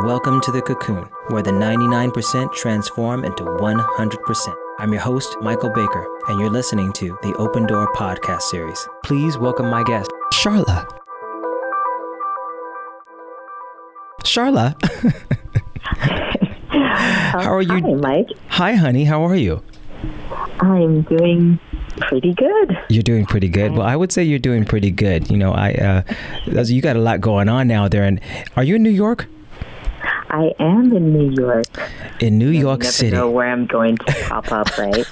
Welcome to the cocoon, where the 99% transform into 100%. I'm your host, Michael Baker, and you're listening to the Open Door podcast series. Please welcome my guest, Sola. Sola. How are you? Hi, Mike. Hi, honey. How are you? I'm doing pretty good. You're doing pretty good. Well, I would say you're doing pretty good. You know, I uh, you got a lot going on now there. And are you in New York? I am in New York. In New You York never City. know where I'm going to pop up, right?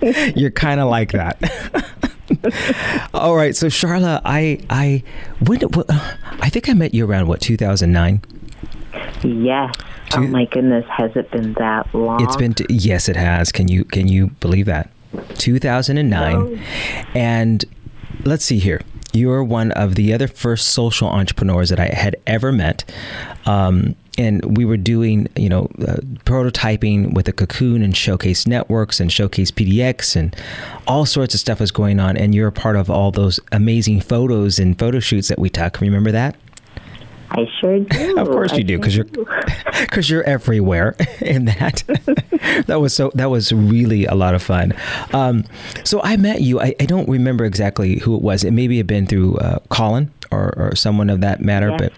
You're kind of like that. All right, so Sola, I I when what, I think I met you around what 2009. yes. Oh Do- my goodness, has it been that long? It's been t- yes, it has. Can you can you believe that? 2009, No. and let's see here. You're one of the other first social entrepreneurs that I had ever met. Um, and we were doing, you know, uh, prototyping with the Cocoon and Showcase Networks and Showcase PDX and all sorts of stuff was going on. And you're a part of all those amazing photos and photo shoots that we took. Remember that? I sure do. Of course I you do, because you're because you're everywhere in that. that was so that was really a lot of fun. Um, so I met you. I, I don't remember exactly who it was. It maybe had been through uh, Colin or, or someone of that matter, Yes. but.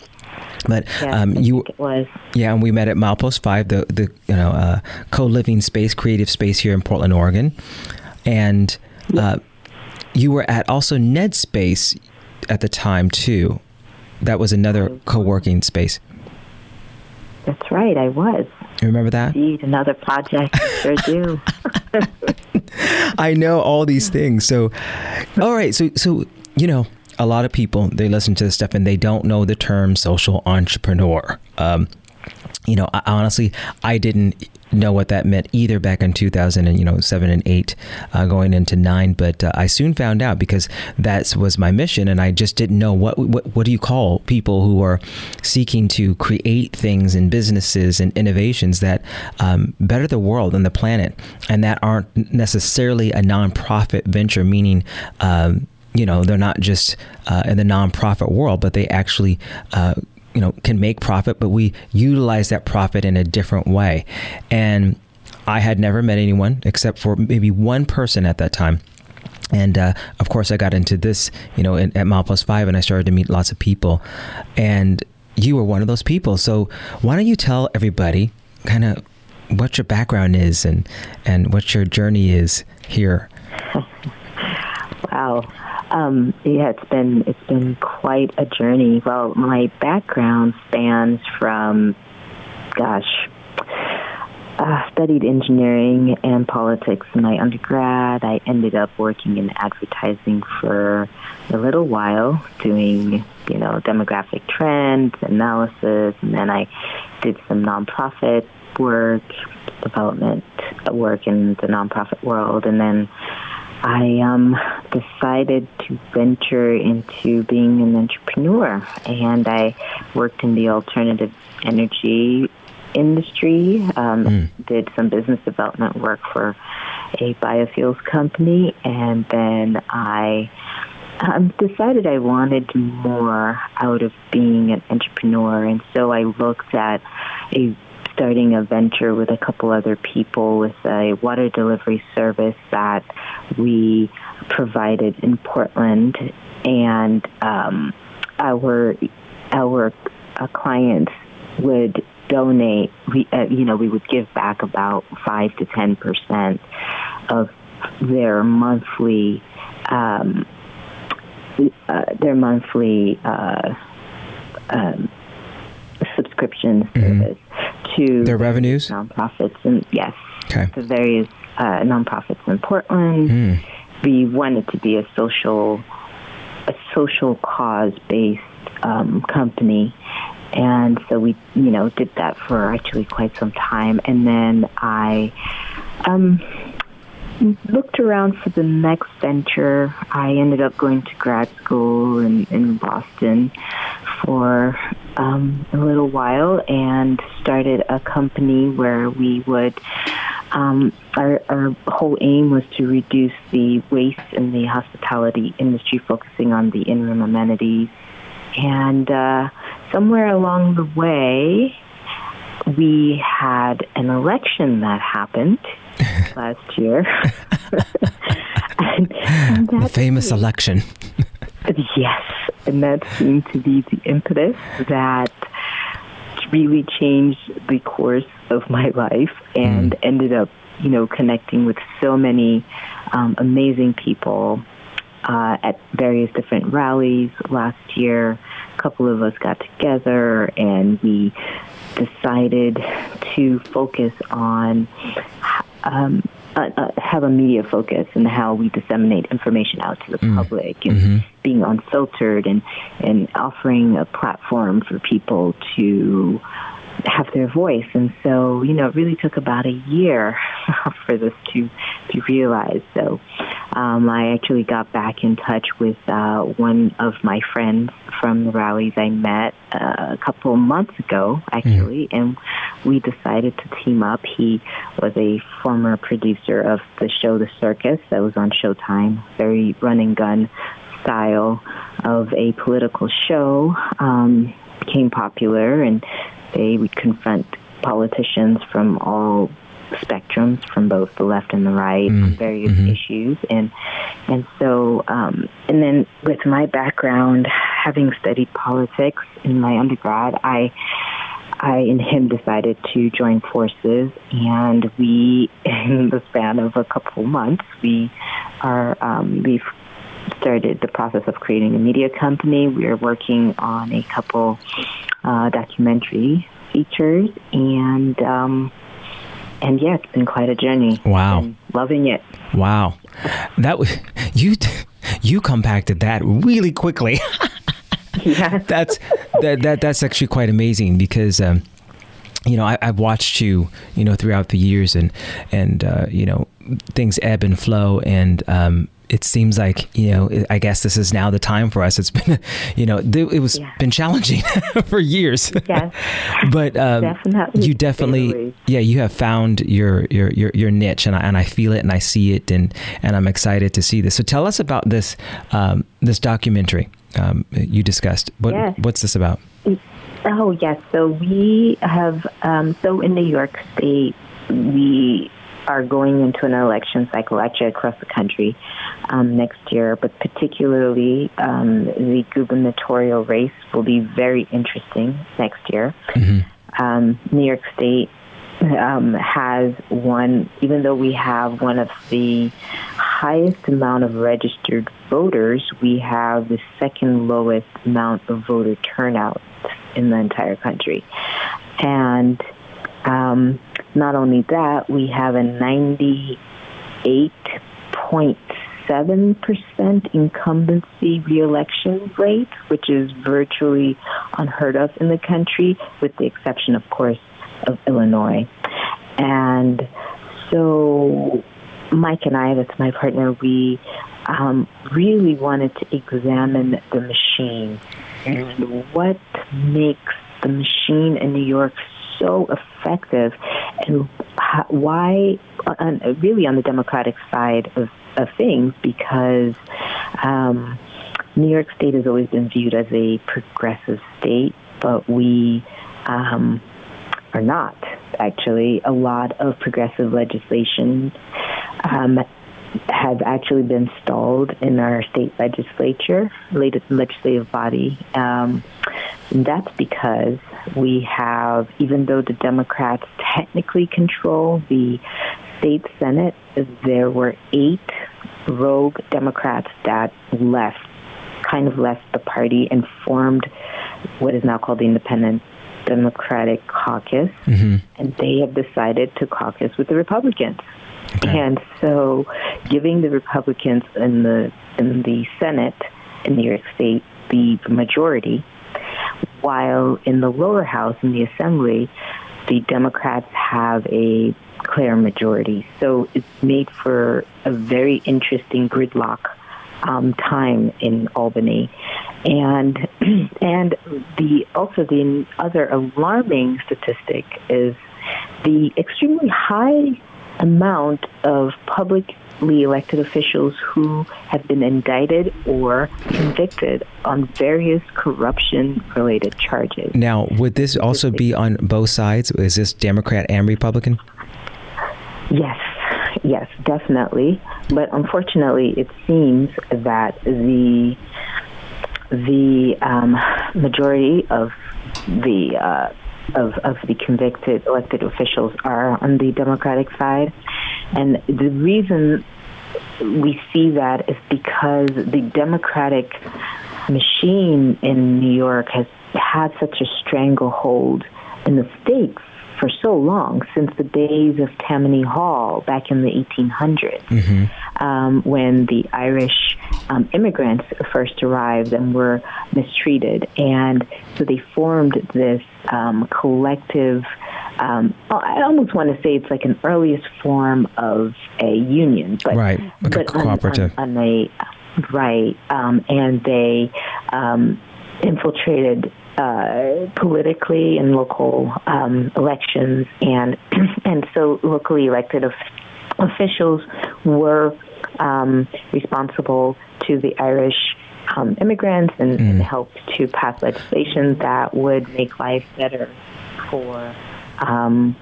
But Yes, um, you, it was. yeah, and we met at Milepost Five, the the you know uh, co-living space, creative space here in Portland, Oregon, and uh, you were at also Ned Space at the time too. That was another co-working space. That's right, I was. You remember that? Indeed, another project. sure do. I know all these things. So, all right. So, so you know, a lot of people they listen to this stuff and they don't know the term social entrepreneur. Um, you know, I, honestly, I didn't know what that meant either back in 2000 and you know seven and eight, uh, going into nine. But uh, I soon found out because that was my mission, and I just didn't know what what what do you call people who are seeking to create things and businesses and innovations that um, better the world and the planet, and that aren't necessarily a nonprofit venture, meaning. Um, you know, they're not just uh, in the nonprofit world, but they actually uh, you know can make profit but we utilize that profit in a different way. And i had never met anyone except for maybe one person at that time. And uh, of course i got into this you know in, at Milepost Five and i started to meet lots of people. And you were one of those people. So why don't you tell everybody kind of what your background is and and what your journey is here? Wow. Um, yeah, it's been it's been quite a journey. Well, my background spans from, gosh, uh, studied engineering and politics in my undergrad. I ended up working in advertising for a little while, doing you know demographic trends analysis, and then I did some nonprofit work, development work in the nonprofit world, and then I um, decided to venture into being an entrepreneur, and I worked in the alternative energy industry. Um, Did some business development work for a biofuels company, and then I um, decided I wanted more out of being an entrepreneur, and so I looked at a starting a venture with a couple other people with a water delivery service that we provided in Portland, and um, our our uh, clients would donate. We uh, you know we would give back about five to ten percent of their monthly um, uh, their monthly uh, um, subscription service to their revenues nonprofits and yes, okay the various uh, nonprofits in Portland. Hmm. We wanted to be a social, a social cause based um, company, and so we, you know, did that for actually quite some time. And then I um, looked around for the next venture. I ended up going to grad school in, in Boston for um, a little while and started a company where we would. Um, our, our whole aim was to reduce the waste in the hospitality industry, focusing on the in-room amenities And uh, somewhere along the way, we had an election that happened last year. and, and the famous election. yes, and that seemed to be the impetus that really changed the course of my life and mm. ended up, you know, connecting with so many um, amazing people uh, at various different rallies last year. A couple of us got together and we decided to focus on um, uh, uh, have a media focus and how we disseminate information out to the mm. public and mm-hmm. being unfiltered and and offering a platform for people to have their voice. And so, you know, it really took about a year for this to be realized. So um, I actually got back in touch with uh, one of my friends from the rallies I met uh, a couple of months ago, actually, mm. and we decided to team up. He was a former producer of the show The Circus that was on Showtime, very run and gun style of a political show. Um, became popular and they would confront politicians from all spectrums from both the left and the right mm. on various mm-hmm. issues and and so um, and then with my background having studied politics in my undergrad I I and him decided to join forces and we in the span of a couple months we are um, we've started the process of creating a media company. We are working on a couple uh, documentary features, and um, and yeah, it's been quite a journey. Wow, loving it. Wow, that was you. You compacted that really quickly. yeah, that's that, that that's actually quite amazing because. Um, you know, I, have watched you, you know, throughout the years, and and uh, you know, things ebb and flow, and um, it seems like you know i guess this is now the time for us. It's been you know it was yeah. been challenging for years. Yes. But um, definitely. you definitely yeah you have found your your your, your niche and I, and I feel it and i see it and and i'm excited to see this. So tell us about this um, this documentary um, you discussed. What yes. what's this about? Oh yes. So we have um, so in new york state we are going into an election cycle actually across the country um, next year, but particularly um, the gubernatorial race will be very interesting next year. Mm-hmm. Um, New York State um, has one, even though we have one of the highest amount of registered voters, we have the second lowest amount of voter turnout in the entire country. And um, not only that, we have a 98.7% incumbency reelection rate, which is virtually unheard of in the country, with the exception, of course, of Illinois. And so Mike and I, that's my partner, we um, really wanted to examine the machine and what makes the machine in New York so effective and why, really on the Democratic side of, of things, because um, New York State has always been viewed as a progressive state, but we um, are not, actually. A lot of progressive legislation um, have actually been stalled in our state legislature, legislative body. Um, that's because we have, even though the Democrats technically control the state Senate, there were eight rogue Democrats that left, kind of left the party and formed what is now called the Independent Democratic Caucus. Mm-hmm. And they have decided to caucus with the Republicans. Okay. And so, giving the Republicans in the in the Senate in New York State the majority, while in the lower house in the Assembly, the Democrats have a clear majority. So it's made for a very interesting gridlock um, time in Albany, and and the also the other alarming statistic is the extremely high amount of public elected officials who have been indicted or convicted on various corruption related charges. Now, would this also be on both sides? Is this Democrat and Republican? Yes, yes, definitely. But unfortunately, it seems that the the um, majority of the uh, of, of the convicted elected officials are on the Democratic side. And the reason we see that is because the Democratic machine in New York has had such a stranglehold in the state for so long, since the days of Tammany Hall back in the 1800s, mm-hmm. um, when the Irish um, immigrants first arrived and were mistreated. And so they formed this um, collective, um, I almost want to say it's like an earliest form of a union, but, right, like but cooperative. On, on, on a, right, um, and they um, infiltrated uh, politically in local um, elections, and and so locally elected of, officials were um, responsible to the Irish um, immigrants and, mm. and, helped to pass legislation that would make life better for um,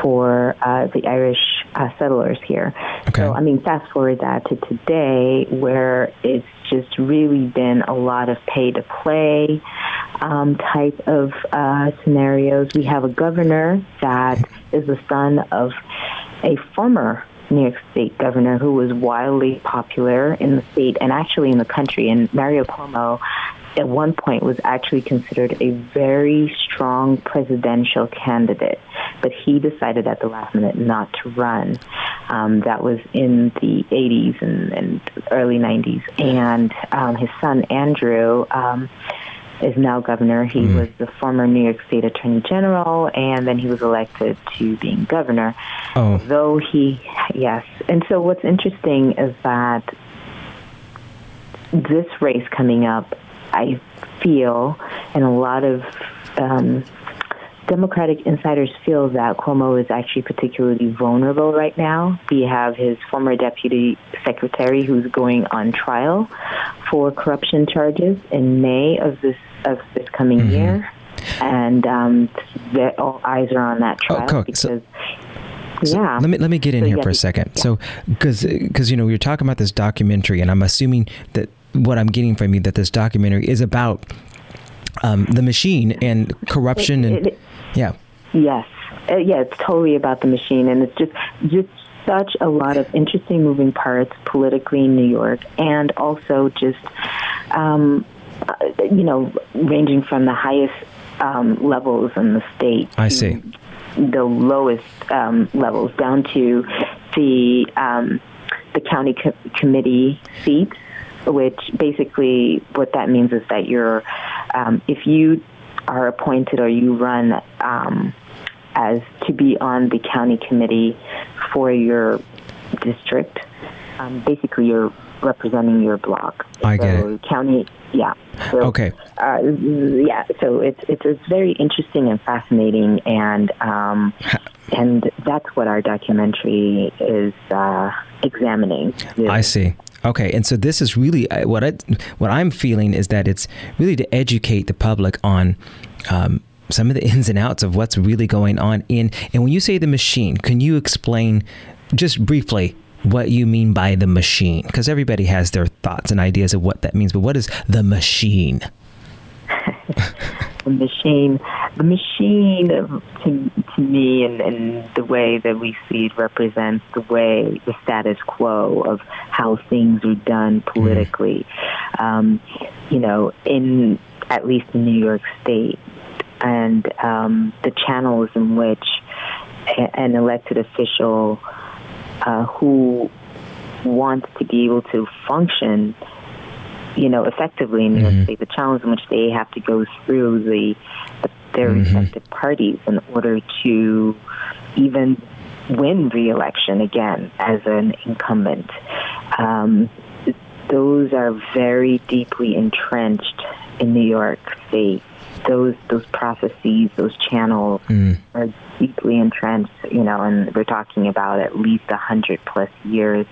for uh, the Irish uh, settlers here. Okay. So, I mean, fast forward that to today, where it's just really been a lot of pay to play um, type of uh, scenarios. We have a governor that is the son of a former New York State governor who was wildly popular in the state and actually in the country. And Mario Cuomo at one point was actually considered a very strong presidential candidate, but he decided at the last minute not to run. Um, that was in the 80s and, and early 90s. And um, his son, Andrew, um, is now governor. He mm. was the former New York State Attorney General, and then he was elected to being governor. Oh. Though he, yes. And so what's interesting is that this race coming up I feel, and a lot of um, Democratic insiders feel that Cuomo is actually particularly vulnerable right now. We have his former deputy secretary who's going on trial for corruption charges in May of this of this coming mm-hmm. year, and um, all eyes are on that trial oh, because. So- so yeah. Let me let me get in so here for a second. Yeah. So, because because you know you're talking about this documentary, and I'm assuming that what I'm getting from you that this documentary is about um, the machine and corruption and it, it, yeah. Yes, uh, yeah, it's totally about the machine, and it's just just such a lot of interesting moving parts politically in New York, and also just um, uh, you know ranging from the highest um, levels in the state. I see. The lowest um, levels down to the um, the county co- committee seats which basically what that means is that you're, um, if you are appointed or you run um, as to be on the county committee for your district, um, basically you're representing your block. I get it. County, yeah. So, okay. Uh, yeah. So it's it's it's very interesting and fascinating, and um, and that's what our documentary is uh, examining. Really. I see. Okay, and so this is really uh, what I what I'm feeling is that it's really to educate the public on. Um, some of the ins and outs of what's really going on in and when you say the machine can you explain just briefly what you mean by the machine because everybody has their thoughts and ideas of what that means but what is the machine the machine the machine to, to me and, and the way that we see it represents the way the status quo of how things are done politically. Um, you know, in at least in New York State, and um, the channels in which an elected official uh, who wants to be able to function you know, effectively in New York mm-hmm. State, the challenge in which they have to go through the, the their mm-hmm. respective parties in order to even win re-election again as an incumbent. Um, those are very deeply entrenched in New York State, those those processes, those channels Mm. are deeply entrenched, you know, and we're talking about at least a hundred plus years,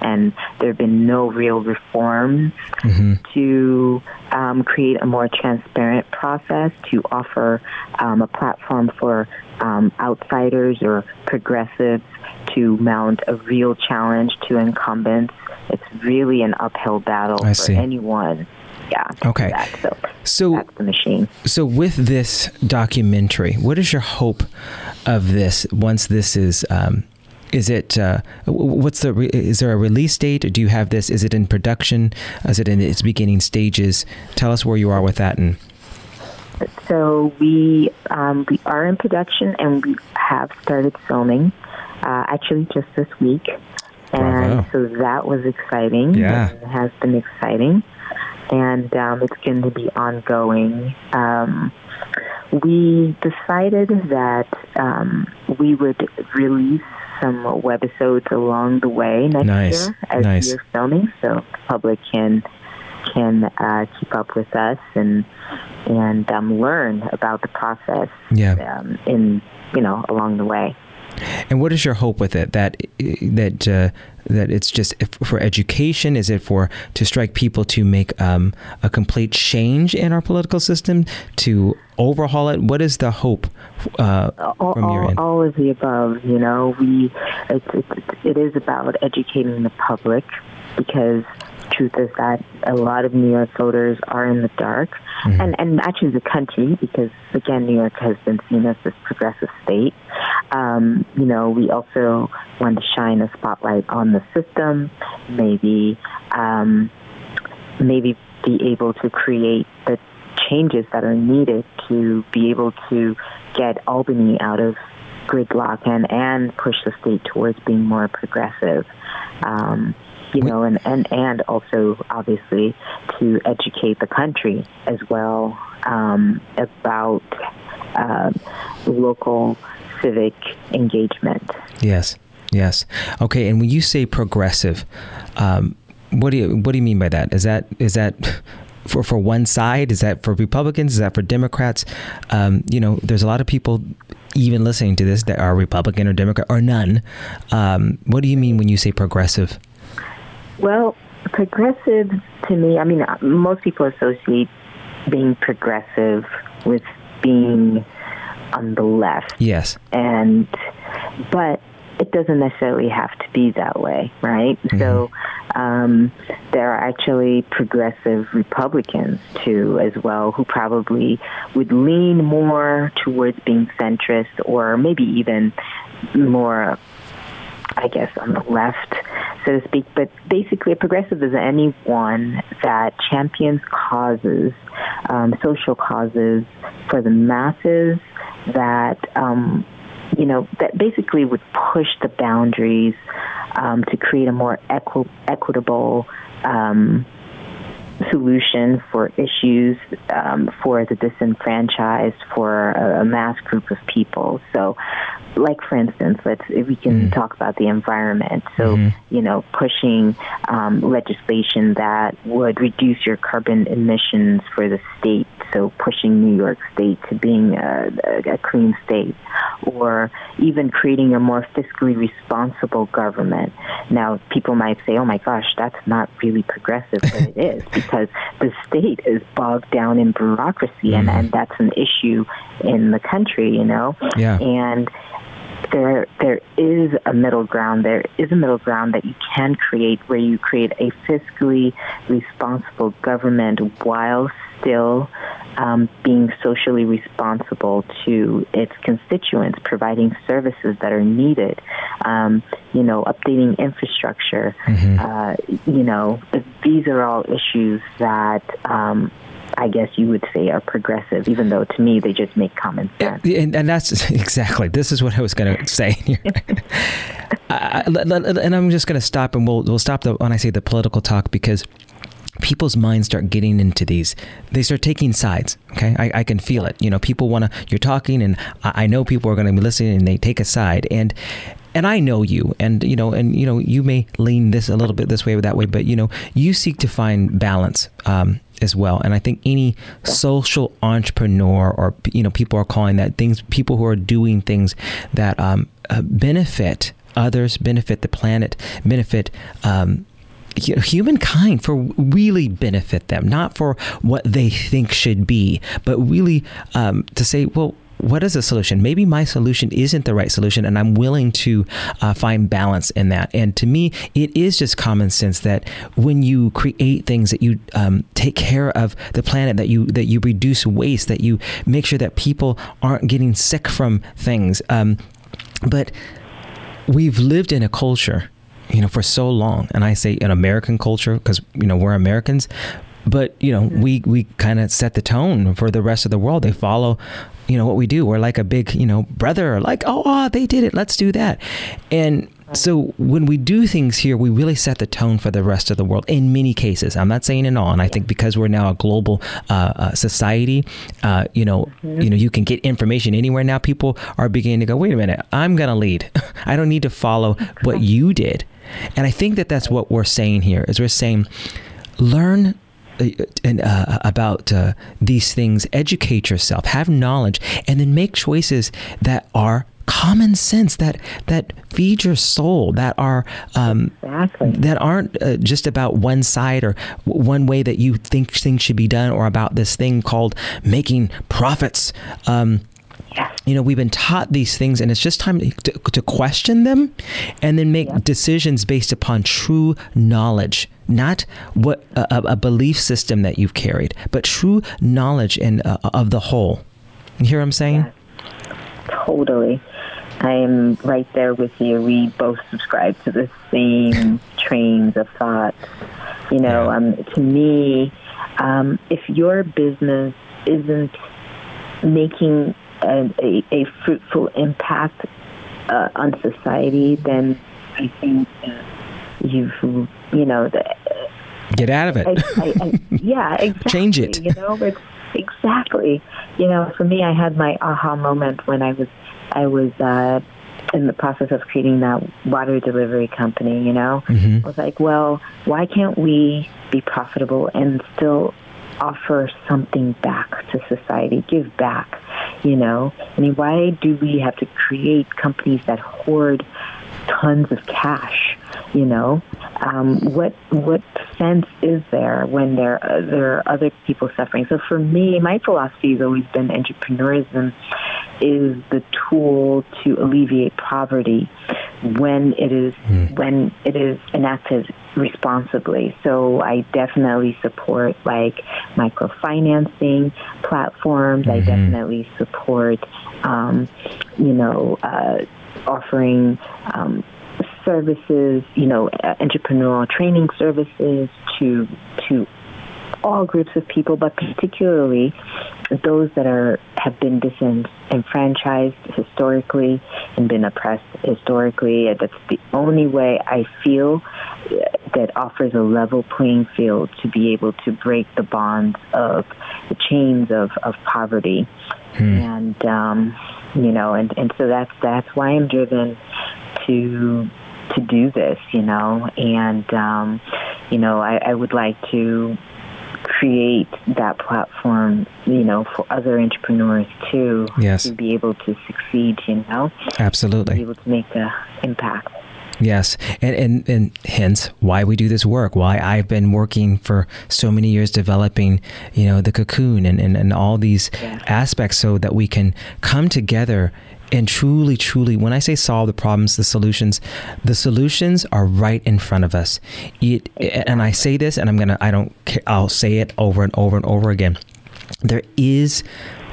and there have been no real reforms hmm to um, create a more transparent process to offer um, a platform for um, outsiders or progressives to mount a real challenge to incumbents. It's really an uphill battle I for see. anyone. Yeah. Okay. So So that's the machine. So, with this documentary, what is your hope of this once this is? Um, is it? Uh, what's the? Re- is there a release date? Do you have this? Is it in production? Is it in its beginning stages? Tell us where you are with that. And So we um, we are in production and we have started filming. Uh, actually, just this week, and Bravo. so that was exciting. Yeah. it has been exciting, and um, it's going to be ongoing. Um, we decided that um, we would release some webisodes along the way next Nice. year as Nice. we're filming, so the public can can uh, keep up with us and and um, learn about the process yeah, um, in you know along the way. And what is your hope with it? That that uh, that it's just if- for education? Is it for to strike people to make um, a complete change in our political system to overhaul it? What is the hope uh, all, from your all, end? all of the above. You know, we it's, it's, it is about educating the public because truth is that a lot of New York voters are in the dark, Mhm. and and actually the country because again New York has been seen as this progressive state. Um, you know, we also want to shine a spotlight on the system, maybe. Um, maybe be able to create the changes that are needed to be able to get Albany out of gridlock and, and push the state towards being more progressive. Um, you know, and, and, and also obviously to educate the country as well um, about uh, local civic engagement. Yes, yes. Okay, and when you say progressive, um, what do you what do you mean by that? Is that is that for for one side? Is that for Republicans? Is that for Democrats? Um, you know, there's a lot of people even listening to this that are Republican or Democrat or none. Um, what do you mean when you say progressive? Well, progressive to me, I mean, uh, most people associate being progressive with being on the left. Yes. and but it doesn't necessarily have to be that way, right? So um, there are actually progressive Republicans too, as well, who probably would lean more towards being centrist, or maybe even more, I guess, on the left, so to speak. But basically, a progressive is anyone that champions causes, um, social causes for the masses that um, you know that basically would push the boundaries um, to create a more equi- equitable um, solution for issues um, for the disenfranchised, for a, a mass group of people. So, like for instance, let's if we can Mm. talk about the environment. So, Mhm. you know, pushing um, legislation that would reduce your carbon emissions for the state. So, pushing New York State to being a, a, a clean state, or even creating a more fiscally responsible government. Now, people might say, "Oh my gosh, that's not really progressive," but it is because the state is bogged down in bureaucracy, and, and mm-hmm. that's an issue in the country. You know, Yeah. and there there is a middle ground. There is a middle ground that you can create where you create a fiscally responsible government while still um, being socially responsible to its constituents, providing services that are needed, um, you know, updating infrastructure. Mhm. Uh, you know, these are all issues that um, I guess you would say are progressive, even though to me they just make common sense. And, and that's exactly this is what I was going to say. I, I- and I'm just going to stop and we'll we'll stop the when I say the political talk because people's minds start getting into these they start taking sides okay i, I can feel it you know people want to you're talking and I, I know people are going to be listening and they take a side and and I know you and you know and you know you may lean this a little bit this way or that way but you know you seek to find balance um, as well. And I think any social entrepreneur or you know people are calling that things people who are doing things that um, uh, benefit others, benefit the planet, benefit. Um, humankind for really benefit them, not for what they think should be, but really um, to say, well, what is a solution? Maybe my solution isn't the right solution, and I'm willing to uh, find balance in that. And to me, it is just common sense that when you create things, that you um, take care of the planet, that you that you reduce waste, that you make sure that people aren't getting sick from things. Um, but we've lived in a culture you know for so long. And i say in american culture because you know we're americans. But you know we we kind of set the tone for the rest of the world. They follow you know what we do. We're like a big you know brother like oh, oh they did it. Let's do that. And so when we do things here we really set the tone for the rest of the world in many cases. I'm not saying in all. And i think because we're now a global uh, uh, society uh, you know mm-hmm. you know you can get information anywhere now. People are beginning to go wait a minute. I'm gonna lead. I don't need to follow what you did and i think that that's what we're saying here is we're saying learn uh, and uh, about uh, these things, educate yourself, have knowledge, and then make choices that are common sense that that feed your soul that are um, exactly. that aren't uh, just about one side or one way that you think things should be done or about this thing called making profits um, you know, we've been taught these things, and it's just time to, to question them and then make decisions based upon true knowledge, not what a, a, belief system that you've carried, but true knowledge and uh, of the whole. You hear what I'm saying? Totally. I am right there with you. We both subscribe to the same trains of thought. You know, um, to me, um, if your business isn't making a, a, a fruitful impact uh, on society, then I think you've, you know, the, get out of it. I, I, I, yeah, exactly. Change it. You know, it's, exactly. You know, for me, I had my aha moment when I was, I was. Uh, in the process of creating that water delivery company, you know, mm-hmm. I was like, well, why can't we be profitable and still offer something back to society, give back, you know? I mean, why do we have to create companies that hoard tons of cash, you know? Um, what what sense is there when there uh, there are other people suffering? So for me, my philosophy has always been entrepreneurism is the tool to alleviate poverty when it is mm. when it is enacted responsibly. So I definitely support like microfinancing platforms. Mm-hmm. I definitely support, um, you know, uh, offering. Um, services, you know, entrepreneurial training services to to all groups of people, but particularly those that are have been disenfranchised historically and been oppressed historically. That's the only way I feel that offers a level playing field to be able to break the bonds of the chains of, of poverty. Hmm. And um, you know, and, and so that's that's why I'm driven to to do this, you know, and um, you know, I, I would like to create that platform, you know, for other entrepreneurs too, yes. to be able to succeed, you know, absolutely, be able to make an impact. Yes, and, and and hence why we do this work. Why I've been working for so many years developing, you know, the cocoon and, and, and all these aspects so that we can come together and truly, truly, when I say solve the problems, the solutions, the solutions are right in front of us. It, and I say this, and I'm gonna, I don't, I'll say it over and over and over again. There is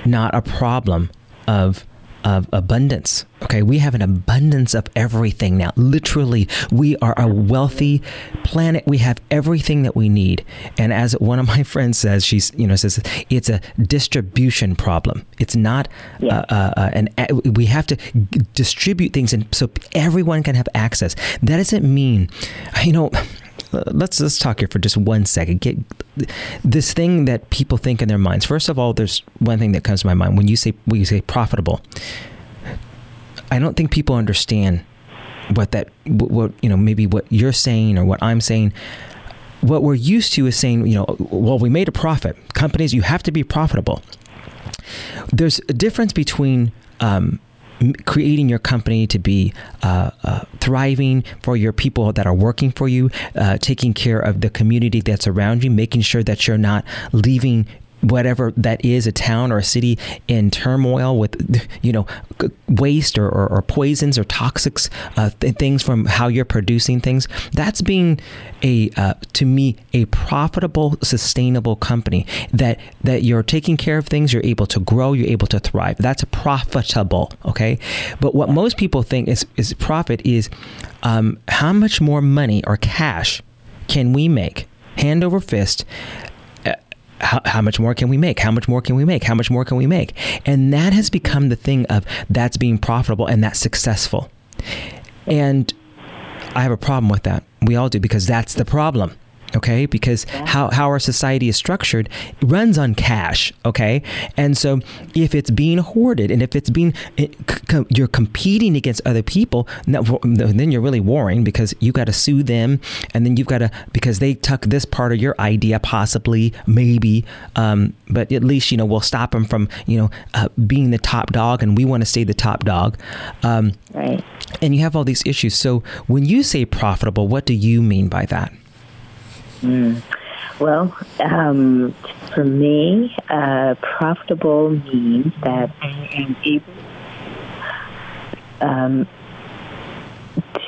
not a problem of of abundance. Okay, we have an abundance of everything now. Literally, we are a wealthy planet. We have everything that we need. And as one of my friends says, she's you know says it's a distribution problem. It's not yeah. uh, uh, uh an we have to distribute things and so everyone can have access. That doesn't mean, you know let's let's talk here for just one second. Get this thing that people think in their minds. First of all, there's one thing that comes to my mind when you say when you say profitable. I don't think people understand what that what you know maybe what you're saying or what I'm saying. what we're used to is saying, you know, well, we made a profit. Companies, you have to be profitable. There's a difference between um, creating your company to be uh, uh, thriving for your people that are working for you, uh, taking care of the community that's around you, making sure that you're not leaving whatever that is a town or a city in turmoil with you know waste or, or, or poisons or toxics uh, th- things from how you're producing things that's being a uh, to me a profitable sustainable company that that you're taking care of things you're able to grow you're able to thrive. That's profitable okay? But what most people think is is profit is um, how much more money or cash can we make hand over fist how, how much more can we make? How much more can we make? How much more can we make? And that has become the thing of that's being profitable and that's successful. And I have a problem with that. We all do because that's the problem okay? Because how, how our society is structured runs on cash okay? And so if it's being hoarded and if it's being you're competing against other people then you're really warring because you got to sue them and then you've got to because they took this part of your idea possibly maybe um, but at least you know we'll stop them from you know uh, being the top dog and we want to stay the top dog um, right. and you have all these issues. So when you say profitable what do you mean by that Mm. Well, um, for me, uh, profitable means that I am able um,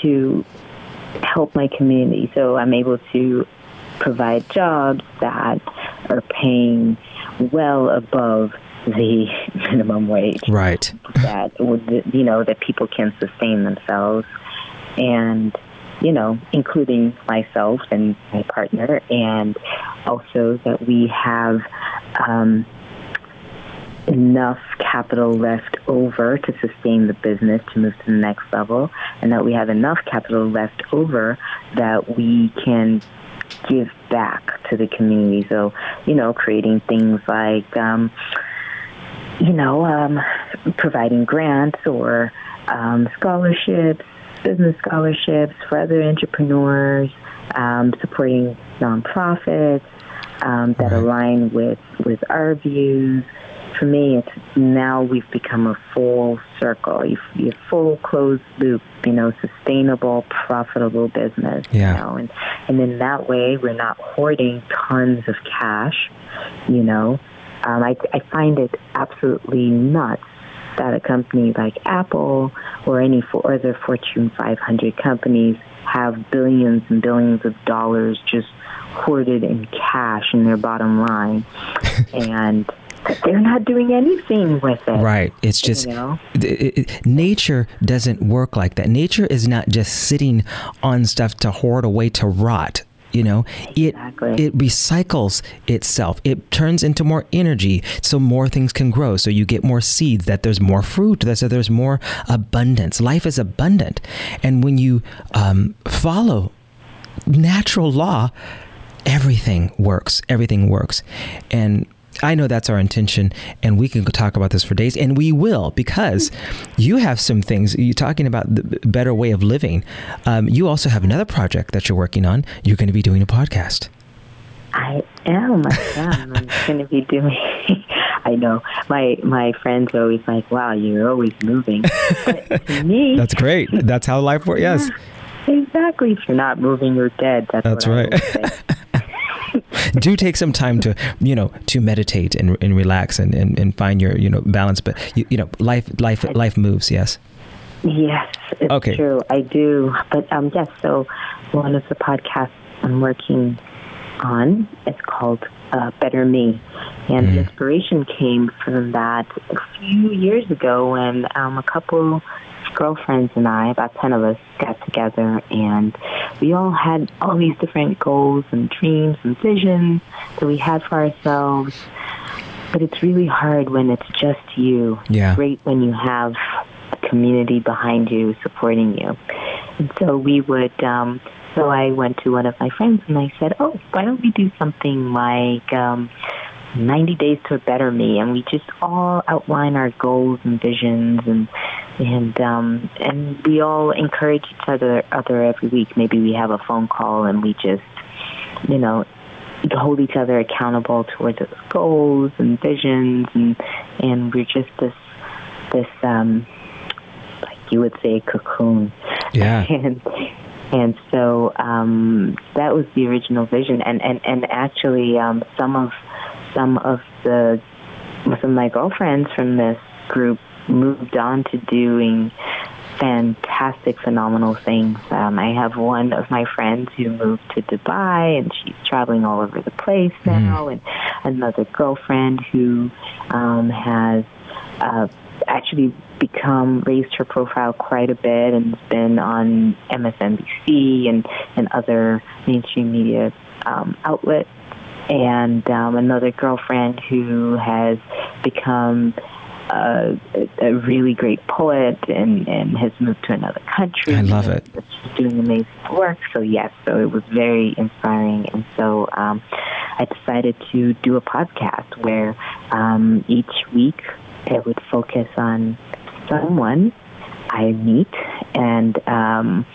to help my community. So I'm able to provide jobs that are paying well above the minimum wage. Right. That would, you know, that people can sustain themselves and you know, including myself and my partner, and also that we have um, enough capital left over to sustain the business to move to the next level, and that we have enough capital left over that we can give back to the community. So, you know, creating things like, um, you know, um, providing grants or um, scholarships business scholarships for other entrepreneurs, um, supporting nonprofits um, that right. align with, with our views. For me, it's now we've become a full circle, you, you full closed loop, you know, sustainable, profitable business. Yeah. You know? and, and in that way, we're not hoarding tons of cash, you know. Um, I, I find it absolutely nuts that a company like Apple or any other Fortune 500 companies have billions and billions of dollars just hoarded in cash in their bottom line. and they're not doing anything with it. Right. It's just you know? it, it, nature doesn't work like that. Nature is not just sitting on stuff to hoard away to rot you know? Exactly. it it recycles itself. It turns into more energy so more things can grow. So you get more seeds that there's more fruit that so there's more abundance. Life is abundant. And when you um, follow natural law everything works. Everything works. And I know that's our intention, and we can talk about this for days, and we will because you have some things. You're talking about the better way of living. Um, you also have another project that you're working on. You're going to be doing a podcast. I am. I am. I'm going to be doing. I know my my friends are always like, "Wow, you're always moving." But to me, that's great. That's how life works. Yes. Exactly. If you're not moving, you're dead. That's, that's right. do take some time to you know to meditate and, and relax and, and, and find your you know balance but you, you know life life life moves yes yes it's okay. true i do but um yes so one of the podcasts i'm working on is called uh, better me and mm. the inspiration came from that a few years ago when um, a couple girlfriends and I, about 10 of us, got together and we all had all these different goals and dreams and visions that we had for ourselves. But it's really hard when it's just you. Yeah. great when you have a community behind you supporting you. And so we would, um, so I went to one of my friends and I said, oh, why don't we do something like, um, 90 days to a better me and we just all outline our goals and visions and and um and we all encourage each other other every week maybe we have a phone call and we just you know, hold each other accountable towards those goals and visions, and and we're just this this um, like you would say cocoon. Yeah. and and so um, that was the original vision, and and and actually um, some of some of the some of my girlfriends from this group moved on to doing fantastic, phenomenal things. Um, I have one of my friends who moved to Dubai, and she's traveling all over the place now, mm. and another girlfriend who um, has uh, actually become raised her profile quite a bit and has been on MSNBC and and other mainstream media um, outlets. And um, another girlfriend who has become a, a really great poet and, and has moved to another country. I love it. She's doing amazing work. So, yes, so it was very inspiring. And so um, I decided to do a podcast where um, each week it would focus on someone I meet and um,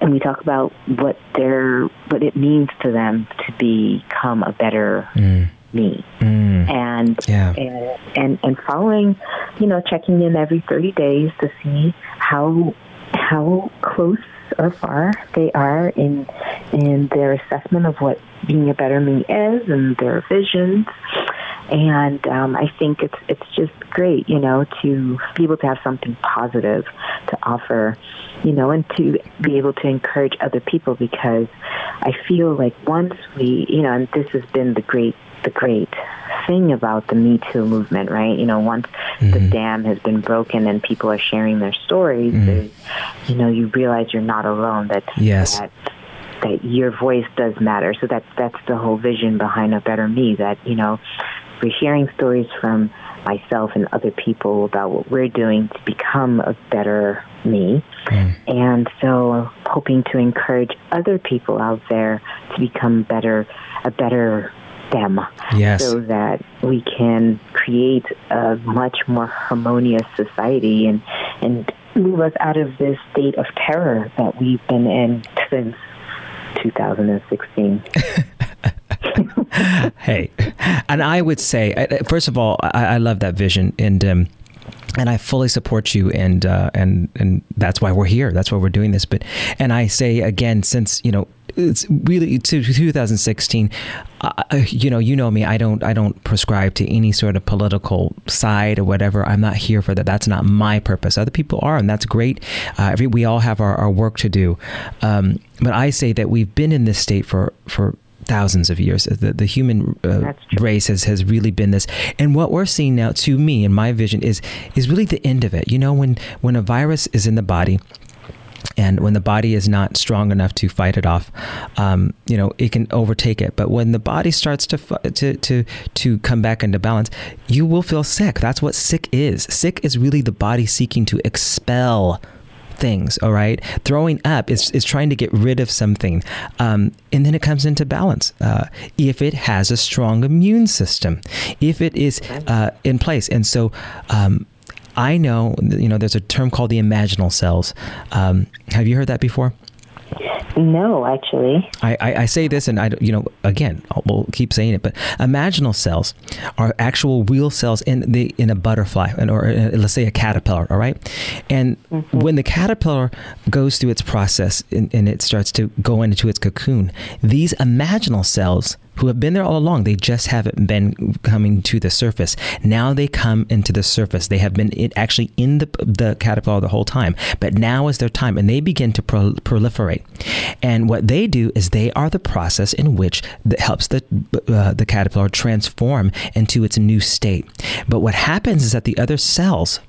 and we talk about what their what it means to them to become a better mm me. And, yeah. and and and following, you know, checking in every 30 days to see how how close or far they are in in their assessment of what being a better me is and their visions. And um, I think it's it's just great, you know, to be able to have something positive to offer, you know, and to be able to encourage other people because I feel like once we, you know, and this has been the great the great thing about the Me Too movement, right? You know, once mm-hmm. the dam has been broken and people are sharing their stories, mm-hmm. you know, you realize you're not alone. That yes. that that your voice does matter. So that's that's the whole vision behind a better me. That you know, we're hearing stories from myself and other people about what we're doing to become a better me. Mm. And so hoping to encourage other people out there to become better a better them yes. so that we can create a much more harmonious society and, and move us out of this state of terror that we've been in since 2016. hey, and I would say, first of all, I, I love that vision, and um, and I fully support you, and uh, and and that's why we're here. That's why we're doing this. But and I say again, since you know it's really to 2016 uh, you know you know me. I don't i don't prescribe to any sort of political side or whatever. I'm not here for that. That's not my purpose. Other people are and that's great. Uh, every, we all have our, our work to do. Um, but i say that we've been in this state for for thousands of years. The, the human uh, race has, has really been this. And what we're seeing now, to me, and my vision, is is really the end of it. You know, when when a virus is in the body, and when the body is not strong enough to fight it off, um, you know, it can overtake it. But when the body starts to to to to come back into balance, you will feel sick. That's what sick is. Sick is really the body seeking to expel things all right? Throwing up is, is trying to get rid of something. Um, and then it comes into balance. Uh, if it has a strong immune system if it is uh, in place. And so um, I know, you know, there's a term called the imaginal cells. Um, have you heard that before? No, actually. I, I, I, say this, and I, you know, again, we'll keep saying it, but imaginal cells are actual real cells in the in a butterfly, and or uh, let's say a caterpillar. All right, and mm-hmm. when the caterpillar goes through its process and, and it starts to go into its cocoon, these imaginal cells who have been there all along. They just haven't been coming to the surface. Now they come into the surface. They have been actually in the, the caterpillar the whole time, but now is their time and they begin to pro- proliferate. And what they do is they are the process in which that helps the, uh, the caterpillar transform into its new state. But what happens is that the other cells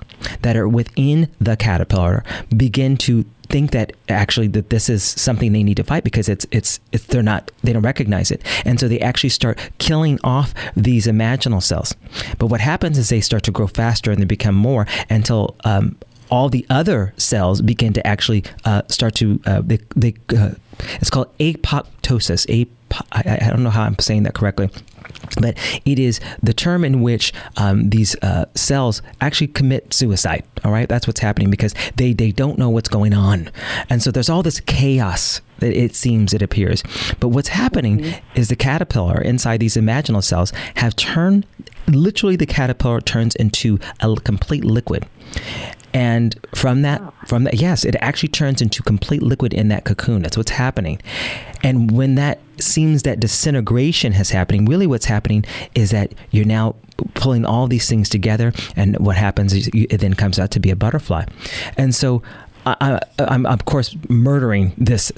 that are within the caterpillar begin to think that actually that this is something they need to fight because it's it's, it's they're not they don't recognize it. And so they actually start killing off these imaginal cells. But what happens is they start to grow faster and they become more until um, all the other cells begin to actually uh, start to uh, they, they uh, it's called apoptosis. Ap- I, I don't know how I'm saying that correctly but it is the term in which um, these uh, cells actually commit suicide. All right, that's what's happening because they they don't know what's going on, and so there's all this chaos. That it seems it appears, but what's happening mm-hmm. is the caterpillar inside these imaginal cells have turned. Literally, the caterpillar turns into a complete liquid, and from that from that yes it actually turns into complete liquid in that cocoon. That's what's happening. And when that seems that disintegration has happening really what's happening is that you're now pulling all these things together and what happens is it then comes out to be a butterfly. And so I, am of course murdering this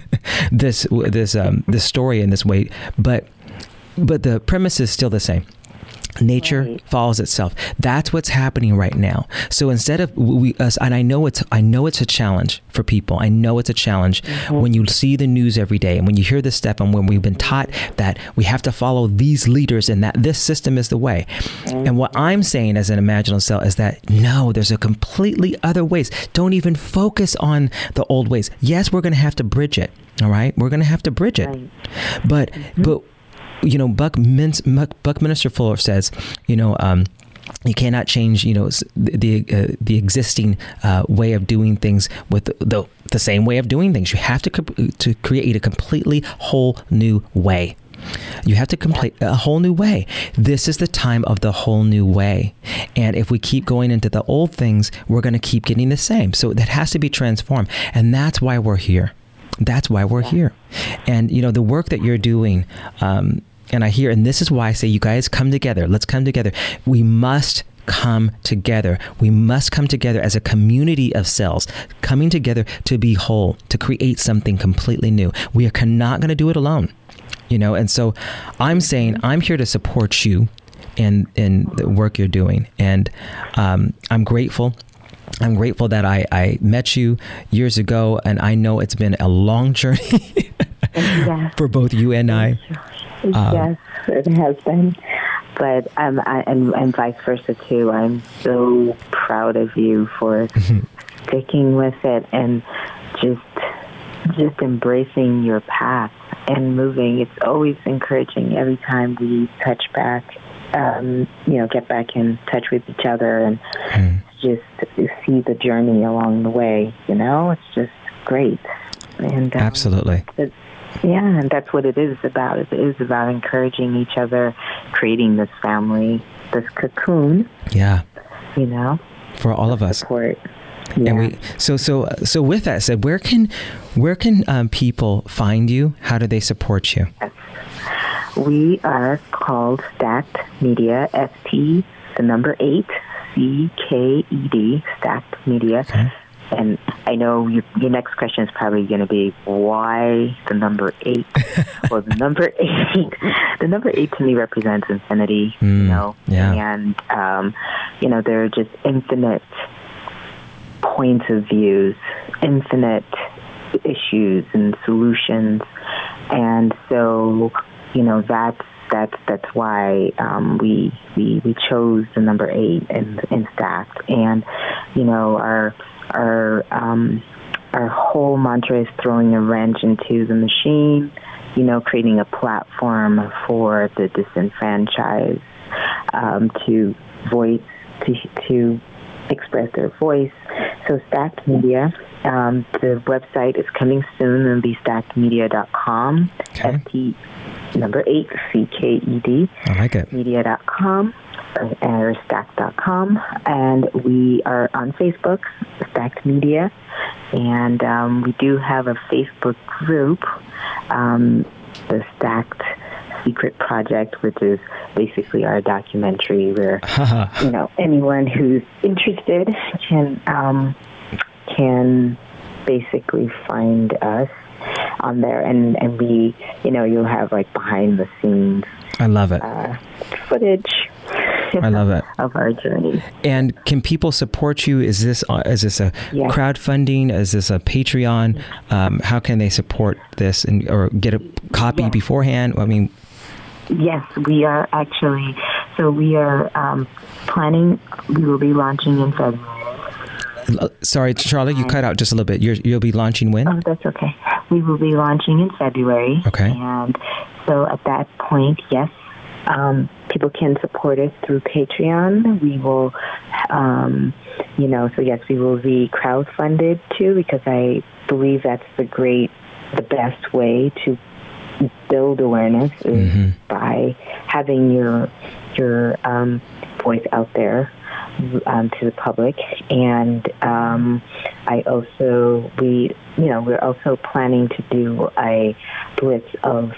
this this um, this story in this way but but the premise is still the same nature right. follows itself that's what's happening right now so instead of we us and i know it's i know it's a challenge for people i know it's a challenge mm-hmm. when you see the news every day and when you hear this stuff and when we've been taught that we have to follow these leaders and that this system is the way mm-hmm. and what i'm saying as an imaginal cell is that no there's a completely other ways don't even focus on the old ways yes we're going to have to bridge it all right we're going to have to bridge it right. but mm-hmm. but you know, Buck Buckminster Fuller says, you know, um, you cannot change, you know, the uh, the existing uh, way of doing things with the, the, the same way of doing things. You have to to create a completely whole new way. You have to complete a whole new way. This is the time of the whole new way. And if we keep going into the old things, we're going to keep getting the same. So that has to be transformed. And that's why we're here. That's why we're here. And, you know, the work that you're doing, um, and I hear, and this is why I say, you guys come together. Let's come together. We must come together. We must come together as a community of cells, coming together to be whole, to create something completely new. We are not going to do it alone, you know. And so, I'm saying I'm here to support you in in the work you're doing, and um, I'm grateful. I'm grateful that I, I met you years ago, and I know it's been a long journey for both you and I. Um, yes, it has been. But um, I, and, and vice versa too. I'm so proud of you for sticking with it and just just embracing your path and moving. It's always encouraging every time we touch back, um, you know, get back in touch with each other and mm. just see the journey along the way. You know, it's just great. And um, absolutely, it's, yeah, and that's what it is about. It is about encouraging each other, creating this family, this cocoon. Yeah. You know, for all of us. Support. Yeah. And we so so so with that said, where can where can um, people find you? How do they support you? We are called Stacked Media, S T the number eight C K E D, Stacked Media. Okay. And I know you, your next question is probably going to be why the number eight? well, the number eight, the number eight to me represents infinity. Mm, you know, yeah. and um, you know there are just infinite points of views, infinite issues and solutions, and so you know that's that's that's why um, we we we chose the number eight in in stacked, and you know our our um, our whole mantra is throwing a wrench into the machine. You know, creating a platform for the disenfranchised um, to voice to to express their voice. So Stacked Media. Um, the website is coming soon. It'll be stackedmedia.com. Okay. S-T number eight, C-K-E-D. I like it. Media.com or stack.com. And we are on Facebook, Stacked Media. And um, we do have a Facebook group, um, the Stacked Secret Project, which is basically our documentary where, you know, anyone who's interested can, um, can basically find us on there and and we you know you'll have like behind the scenes i love it uh, footage I love it. of our journey. And can people support you? Is this uh, is this a yes. crowdfunding? Is this a Patreon? Um, how can they support this and or get a copy yes. beforehand? I mean, yes, we are actually. So we are um, planning. We will be launching in February. Sorry, Charlotte, you cut out just a little bit. you will be launching when? Oh, that's okay. We will be launching in February. Okay. And so at that point, yes, um, people can support us through Patreon. We will, um, you know, so yes, we will be crowdfunded too because I believe that's the great, the best way to build awareness is mm-hmm. by having your your um, voice out there um, to the public. And um, I also we you know we're also planning to do a blitz of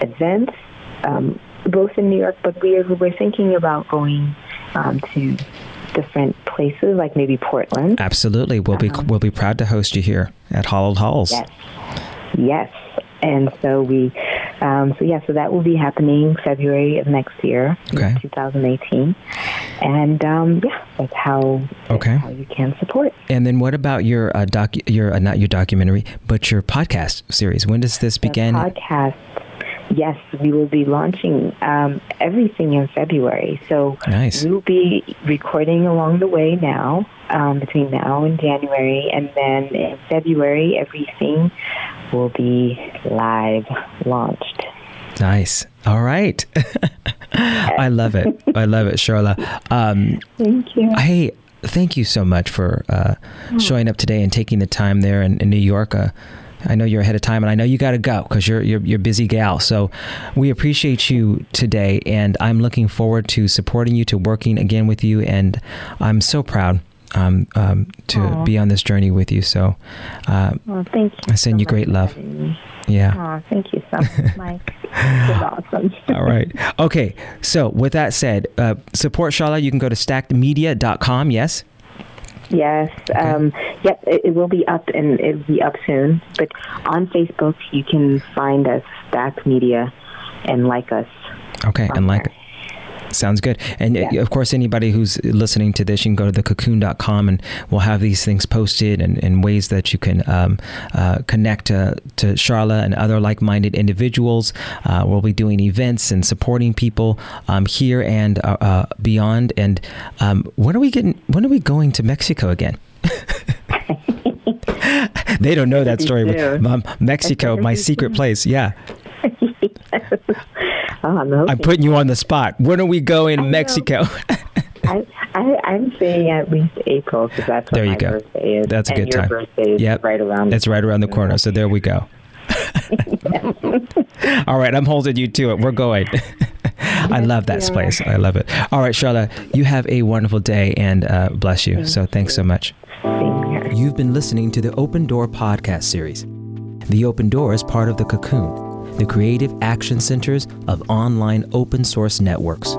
events um, both in New York, but we are, we're thinking about going um, to different places, like maybe Portland. Absolutely, we'll be um, we'll be proud to host you here at Hollowed Halls. Yes, yes, and so we, um, so yeah, so that will be happening February of next year, okay. 2018, and um, yeah, that's how okay how you can support. And then what about your uh, doc your uh, not your documentary, but your podcast series? When does this the begin? Podcast Yes, we will be launching um, everything in February. So nice. we will be recording along the way now, um, between now and January, and then in February, everything will be live launched. Nice. All right. I love it. I love it, Sola. Um, Thank you. Hey, thank you so much for uh, oh. showing up today and taking the time there in, in New York. Uh, I know you're ahead of time, and I know you got to go because you're, you're you're busy gal. So we appreciate you today, and I'm looking forward to supporting you, to working again with you, and I'm so proud um, um, to Aww. be on this journey with you. So, uh, well, thank you. I send so you great love. Yeah. Aww, thank you so much, Mike. awesome. All right. Okay. So, with that said, uh, support Sola. You can go to stackedmedia.com. Yes. Yes. Okay. Um, yep. It, it, will be up and it will be up soon. But on Facebook, you can find us Stack Media and like us. Okay, and like. There. Sounds good. And yeah. of course, anybody who's listening to this, you can go to thecocoon.com and we'll have these things posted and, and ways that you can um, uh, connect to, to Sola and other like minded individuals. Uh, we'll be doing events and supporting people um, here and uh, uh beyond. And um, when are we getting, when are we going to Mexico again? they don't know that story. Mexico, my secret place. Yeah. Oh, I'm, I'm, putting you on the spot. When are we going to Mexico? I, I, am saying at least April because that's there you go. birthday is. That's a good time. Birthday is yep. right around. That's right around the corner. So there we go. All right, I'm holding you to it. We're going. I love that place. I love it. All right, Sola, you have a wonderful day and uh, bless you. so thanks so much. You've been listening to the Open Door podcast series. The Open Door is part of the Cocoon the creative action centers of online open source networks.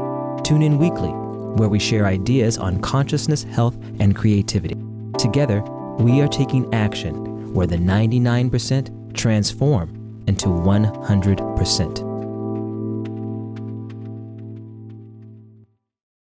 Tune in weekly, where we share ideas on consciousness, health, and creativity. Together, we are taking action where the 99% transform into 100%.